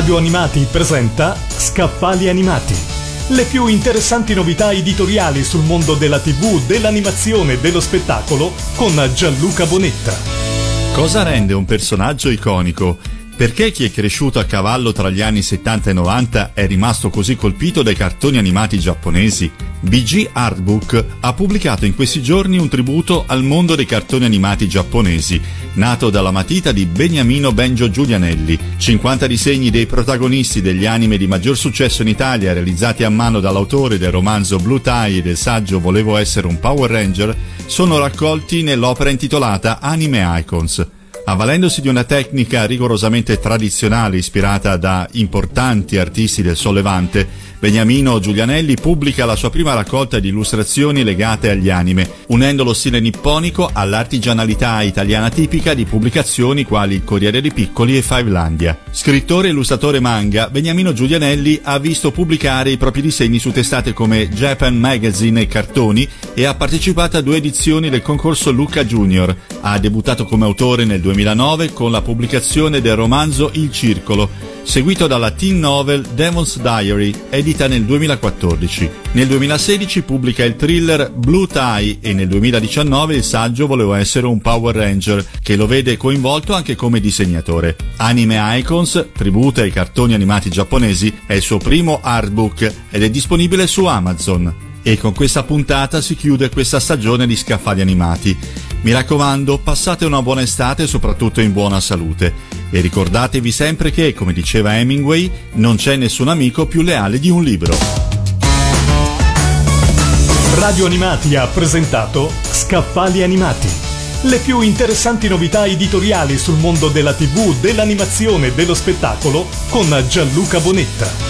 Radio Animati presenta Scaffali Animati. Le più interessanti novità editoriali sul mondo della TV, dell'animazione e dello spettacolo con Gianluca Bonetta. Cosa rende un personaggio iconico? Perché chi è cresciuto a cavallo tra gli anni 70 e 90 è rimasto così colpito dai cartoni animati giapponesi? BG Artbook ha pubblicato in questi giorni un tributo al mondo dei cartoni animati giapponesi, nato dalla matita di Beniamino Benjo Giulianelli. 50 disegni dei protagonisti degli anime di maggior successo in Italia, realizzati a mano dall'autore del romanzo Blue Tie e del saggio Volevo essere un Power Ranger, sono raccolti nell'opera intitolata Anime Icons. Avvalendosi di una tecnica rigorosamente tradizionale ispirata da importanti artisti del sollevante, Beniamino Giulianelli pubblica la sua prima raccolta di illustrazioni legate agli anime, unendo lo stile nipponico all'artigianalità italiana tipica di pubblicazioni quali il Corriere dei Piccoli e Fivelandia. Scrittore e illustratore manga, Beniamino Giulianelli ha visto pubblicare i propri disegni su testate come Japan Magazine e Cartoni e ha partecipato a due edizioni del concorso Luca Junior. Ha debuttato come autore nel 2009 con la pubblicazione del romanzo Il Circolo, seguito dalla teen novel Demon's Diary, edita nel 2014. Nel 2016 pubblica il thriller Blue Tie e nel 2019 il saggio Volevo essere un Power Ranger, che lo vede coinvolto anche come disegnatore. Anime Icons, tributo ai cartoni animati giapponesi, è il suo primo artbook ed è disponibile su Amazon. E con questa puntata si chiude questa stagione di scaffali animati. Mi raccomando, passate una buona estate e soprattutto in buona salute. E ricordatevi sempre che, come diceva Hemingway, non c'è nessun amico più leale di un libro. Radio Animati ha presentato Scaffali Animati. Le più interessanti novità editoriali sul mondo della TV, dell'animazione e dello spettacolo con Gianluca Bonetta.